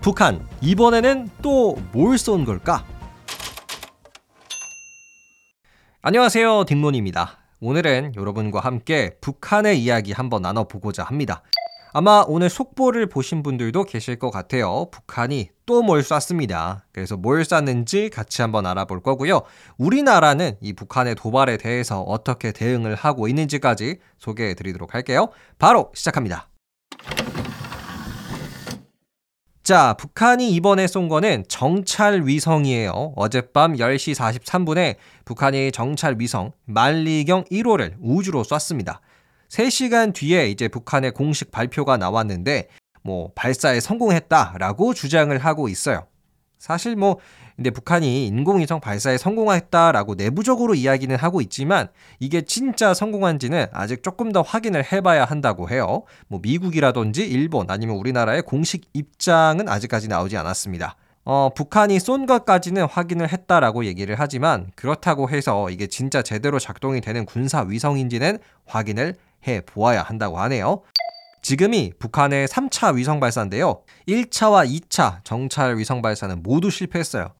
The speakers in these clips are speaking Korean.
북한 이번에는 또 뭘 쏜 걸까? 안녕하세요 딩몬입니다. 오늘은 여러분과 함께 북한의 이야기 한번 나눠보고자 합니다. 아마 오늘 속보를 보신 분들도 계실 것 같아요. 북한이 또 뭘 쐈습니다. 그래서 뭘 쐈는지 같이 한번 알아볼 거고요. 우리나라는 이 북한의 도발에 대해서 어떻게 대응을 하고 있는지까지 소개해 드리도록 할게요. 바로 시작합니다. 자, 북한이 이번에 쏜 거는 정찰 위성이에요. 어젯밤 10시 43분에 북한이 정찰 위성 만리경 1호를 우주로 쐈습니다. 3시간 뒤에 이제 북한의 공식 발표가 나왔는데 뭐 발사에 성공했다라고 주장을 하고 있어요. 사실 뭐 근데 북한이 인공위성 발사에 성공했다라고 내부적으로 이야기는 하고 있지만 이게 진짜 성공한지는 아직 조금 더 확인을 해봐야 한다고 해요. 뭐 미국이라든지 일본 아니면 우리나라의 공식 입장은 아직까지 나오지 않았습니다. 어, 북한이 쏜 것까지는 확인을 했다라고 얘기를 하지만 그렇다고 해서 이게 진짜 제대로 작동이 되는 군사 위성인지는 확인을 해 보아야 한다고 하네요. 지금이 북한의 3차 위성 발사인데요. 1차와 2차 정찰 위성 발사는 모두 실패했어요.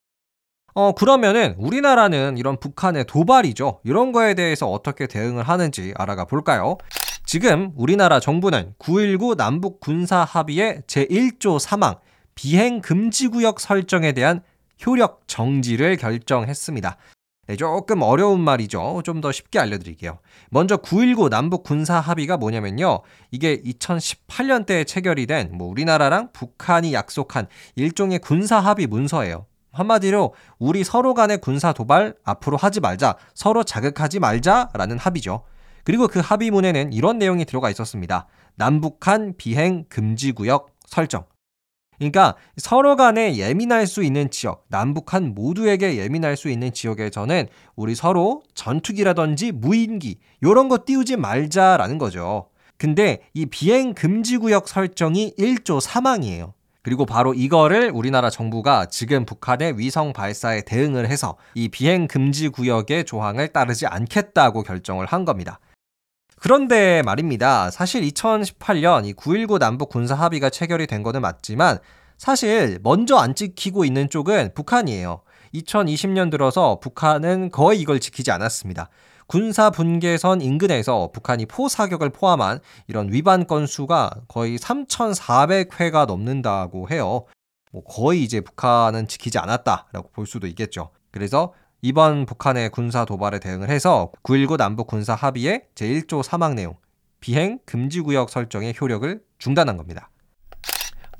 어, 그러면은 우리나라는 이런 북한의 도발이죠. 이런 거에 대해서 어떻게 대응을 하는지 알아가 볼까요? 지금 우리나라 정부는 9.19 남북 군사 합의의 제1조 3항 비행 금지 구역 설정에 대한 효력 정지를 결정했습니다. 네, 조금 어려운 말이죠. 좀 더 쉽게 알려드릴게요. 먼저 9.19 남북 군사 합의가 뭐냐면요. 이게 2018년대에 체결이 된 뭐 우리나라랑 북한이 약속한 일종의 군사 합의 문서예요. 한마디로 우리 서로 간의 군사 도발 앞으로 하지 말자, 서로 자극하지 말자라는 합의죠. 그리고 그 합의문에는 이런 내용이 들어가 있었습니다. 남북한 비행 금지 구역 설정. 그러니까 서로 간에 예민할 수 있는 지역, 남북한 모두에게 예민할 수 있는 지역에서는 우리 서로 전투기라든지 무인기 이런 거 띄우지 말자라는 거죠. 근데 이 비행 금지 구역 설정이 1조 3항이에요. 그리고 바로 이거를 우리나라 정부가 지금 북한의 위성 발사에 대응을 해서 이 비행 금지 구역의 조항을 따르지 않겠다고 결정을 한 겁니다. 그런데 말입니다. 사실 2018년 이 9.19 남북 군사 합의가 체결이 된 거는 맞지만 사실 먼저 안 지키고 있는 쪽은 북한이에요. 2020년 들어서 북한은 거의 이걸 지키지 않았습니다. 군사 분계선 인근에서 북한이 포사격을 포함한 이런 위반 건수가 거의 3,400회가 넘는다고 해요. 뭐 거의 이제 북한은 지키지 않았다라고 볼 수도 있겠죠. 그래서 이번 북한의 군사 도발에 대응을 해서 9.19 남북 군사 합의의 제1조 3항 내용 비행 금지 구역 설정의 효력을 중단한 겁니다.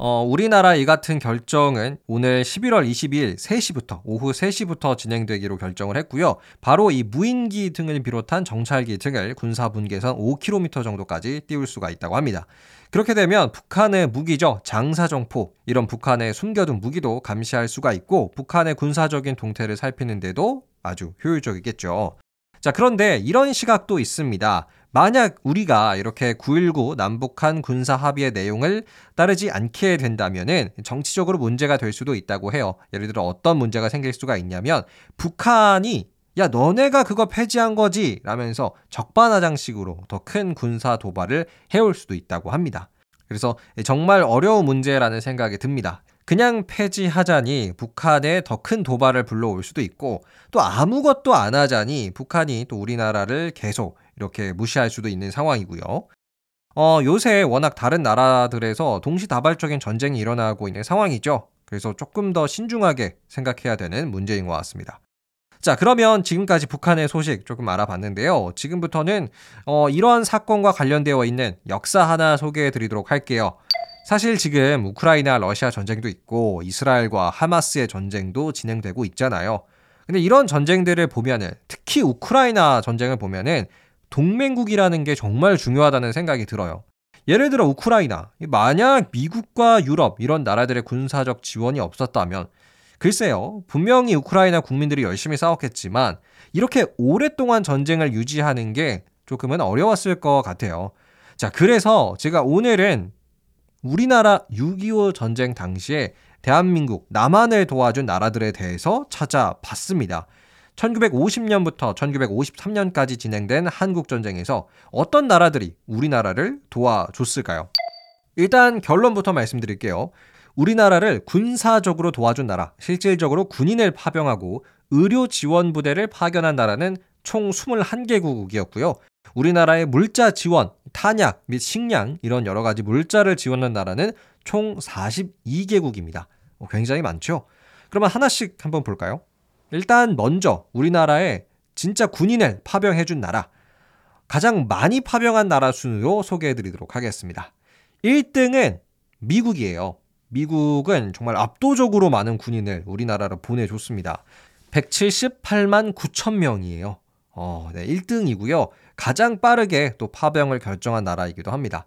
어, 우리나라 이 같은 결정은 오늘 11월 22일 3시부터 오후 3시부터 진행되기로 결정을 했고요. 바로 이 무인기 등을 비롯한 정찰기 등을 군사 분계선 5km 정도까지 띄울 수가 있다고 합니다. 그렇게 되면 북한의 무기죠. 장사정포 이런 북한의 숨겨둔 무기도 감시할 수가 있고 북한의 군사적인 동태를 살피는데도 아주 효율적이겠죠. 자, 그런데 이런 시각도 있습니다. 만약 우리가 이렇게 9.19 남북한 군사 합의의 내용을 따르지 않게 된다면은 정치적으로 문제가 될 수도 있다고 해요. 예를 들어 어떤 문제가 생길 수가 있냐면 북한이 야 너네가 그거 폐지한 거지 라면서 적반하장식으로 더 큰 군사 도발을 해올 수도 있다고 합니다. 그래서 정말 어려운 문제라는 생각이 듭니다. 그냥 폐지하자니 북한에 더 큰 도발을 불러올 수도 있고 또 아무것도 안 하자니 북한이 또 우리나라를 계속 이렇게 무시할 수도 있는 상황이고요. 어, 요새 워낙 다른 나라들에서 동시다발적인 전쟁이 일어나고 있는 상황이죠. 그래서 조금 더 신중하게 생각해야 되는 문제인 것 같습니다. 자, 그러면 지금까지 북한의 소식 조금 알아봤는데요. 지금부터는 어, 이러한 사건과 관련되어 있는 역사 하나 소개해 드리도록 할게요. 사실 지금 우크라이나 러시아 전쟁도 있고 이스라엘과 하마스의 전쟁도 진행되고 있잖아요. 근데 이런 전쟁들을 보면은 특히 우크라이나 전쟁을 보면은 동맹국이라는 게 정말 중요하다는 생각이 들어요. 예를 들어 우크라이나 만약 미국과 유럽 이런 나라들의 군사적 지원이 없었다면 글쎄요 분명히 우크라이나 국민들이 열심히 싸웠겠지만 이렇게 오랫동안 전쟁을 유지하는 게 조금은 어려웠을 것 같아요. 자 그래서 제가 오늘은 우리나라 6.25 전쟁 당시에 대한민국 남한을 도와준 나라들에 대해서 찾아봤습니다. 1950년부터 1953년까지 진행된 한국 전쟁에서 어떤 나라들이 우리나라를 도와줬을까요? 일단 결론부터 말씀드릴게요. 우리나라를 군사적으로 도와준 나라, 실질적으로 군인을 파병하고 의료 지원 부대를 파견한 나라는 총 21개국이었고요. 우리나라의 물자 지원, 탄약 및 식량 이런 여러 가지 물자를 지원한 나라는 총 42개국입니다. 어, 굉장히 많죠? 그러면 하나씩 한번 볼까요? 일단 먼저 우리나라에 진짜 군인을 파병해준 나라. 가장 많이 파병한 나라 순으로 소개해 드리도록 하겠습니다. 1등은 미국이에요. 미국은 정말 압도적으로 많은 군인을 우리나라로 보내줬습니다. 178만 9천 명이에요. 어, 네, 1등이고요. 가장 빠르게 또 파병을 결정한 나라이기도 합니다.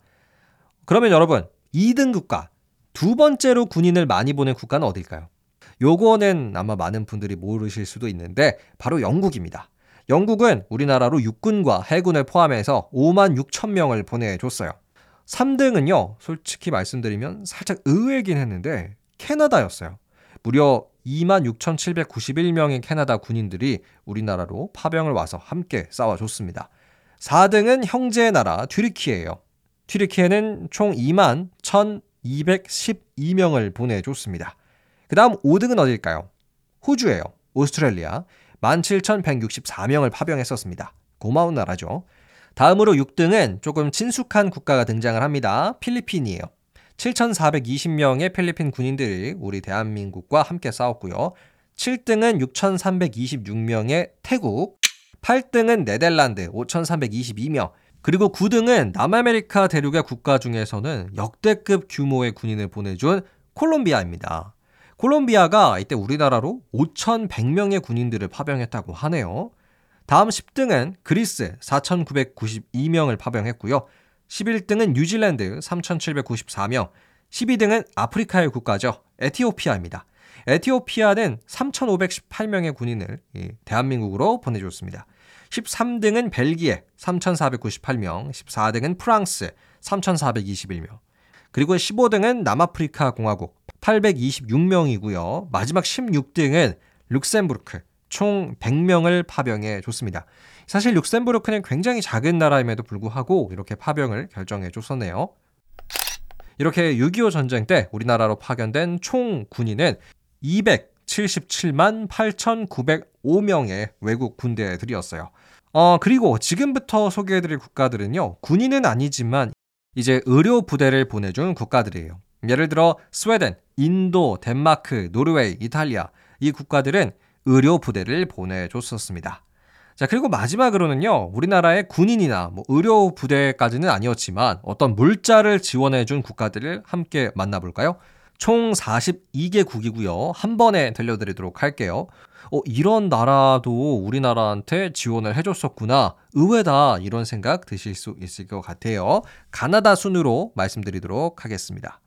그러면 여러분, 2등 국가, 두 번째로 군인을 많이 보낸 국가는 어딜까요? 요거는 아마 많은 분들이 모르실 수도 있는데 바로 영국입니다. 영국은 우리나라로 육군과 해군을 포함해서 5만 6천 명을 보내줬어요. 3등은요, 솔직히 말씀드리면 살짝 의외긴 했는데 캐나다였어요. 무려 26,791명의 캐나다 군인들이 우리나라로 파병을 와서 함께 싸워줬습니다. 4등은 형제의 나라 튀르키예요. 튀르키예는 총 2만 1,212명을 보내줬습니다. 그 다음 5등은 어딜까요? 호주예요. 오스트레일리아. 17,164명을 파병했었습니다. 고마운 나라죠. 다음으로 6등은 조금 친숙한 국가가 등장을 합니다. 필리핀이에요. 7,420명의 필리핀 군인들이 우리 대한민국과 함께 싸웠고요. 7등은 6,326명의 태국, 8등은 네덜란드 5,322명, 그리고 9등은 남아메리카 대륙의 국가 중에서는 역대급 규모의 군인을 보내준 콜롬비아입니다. 콜롬비아가 이때 우리나라로 5,100명의 군인들을 파병했다고 하네요. 다음 10등은 그리스 4,992명을 파병했고요. 11등은 뉴질랜드 3,794명, 12등은 아프리카의 국가죠. 에티오피아입니다. 에티오피아는 3,518명의 군인을 대한민국으로 보내줬습니다. 13등은 벨기에 3,498명, 14등은 프랑스 3,421명, 그리고 15등은 남아프리카 공화국 826명이고요. 마지막 16등은 룩셈부르크 총 100명을 파병해 줬습니다. 사실 룩셈부르크는 굉장히 작은 나라임에도 불구하고 이렇게 파병을 결정해 줬었네요. 이렇게 6.25 전쟁 때 우리나라로 파견된 총 군인은 277만 8,905명의 외국 군대들이었어요. 어, 그리고 지금부터 소개해드릴 국가들은요, 군인은 아니지만 이제 의료 부대를 보내준 국가들이에요. 예를 들어 스웨덴, 인도, 덴마크, 노르웨이, 이탈리아 이 국가들은 의료 부대를 보내줬었습니다. 자, 그리고 마지막으로는요, 우리나라의 군인이나 뭐 의료 부대까지는 아니었지만 어떤 물자를 지원해준 국가들을 함께 만나볼까요? 총 42개국이고요. 한 번에 들려드리도록 할게요. 어, 이런 나라도 우리나라한테 지원을 해줬었구나. 의외다. 이런 생각 드실 수 있을 것 같아요. 가나다 순으로 말씀드리도록 하겠습니다.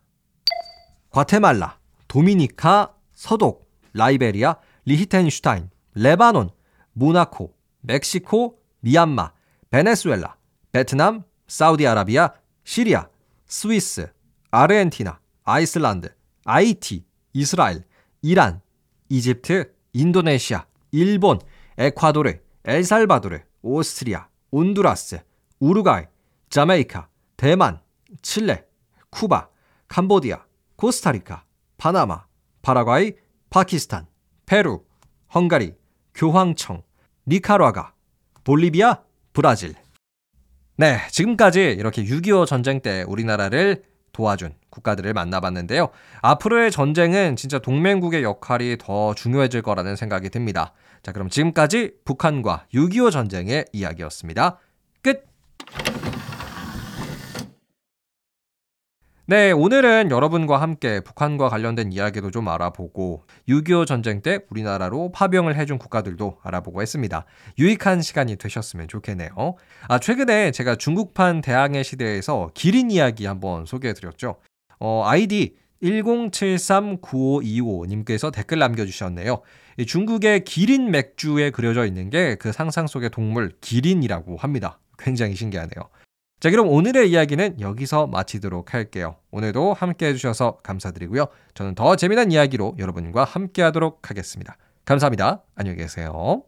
과테말라, 도미니카, 서독, 라이베리아, 리히텐슈타인, 레바논, 모나코, 멕시코, 미얀마, 베네수엘라, 베트남, 사우디아라비아, 시리아, 스위스, 아르헨티나, 아이슬란드, 아이티, 이스라엘, 이란, 이집트, 인도네시아, 일본, 에콰도르, 엘살바도르, 오스트리아, 온두라스, 우루과이, 자메이카, 대만, 칠레, 쿠바, 캄보디아, 코스타리카, 파나마, 파라과이, 파키스탄, 페루, 헝가리, 교황청, 니카라과, 볼리비아, 브라질. 네, 지금까지 이렇게 6.25 전쟁 때 우리나라를 도와준 국가들을 만나봤는데요. 앞으로의 전쟁은 진짜 동맹국의 역할이 더 중요해질 거라는 생각이 듭니다. 자, 그럼 지금까지 북한과 6.25 전쟁의 이야기였습니다. 끝! 네, 오늘은 여러분과 함께 북한과 관련된 이야기도 좀 알아보고 6.25 전쟁 때 우리나라로 파병을 해준 국가들도 알아보고 했습니다. 유익한 시간이 되셨으면 좋겠네요. 아, 최근에 제가 중국판 대항해 시대에서 기린 이야기 한번 소개해드렸죠. 어, 아이디 10739525님께서 댓글 남겨주셨네요. 중국의 기린 맥주에 그려져 있는 게 그 상상 속의 동물 기린이라고 합니다. 굉장히 신기하네요. 자, 그럼 오늘의 이야기는 여기서 마치도록 할게요. 오늘도 함께 해주셔서 감사드리고요. 저는 더 재미난 이야기로 여러분과 함께 하도록 하겠습니다. 감사합니다. 안녕히 계세요.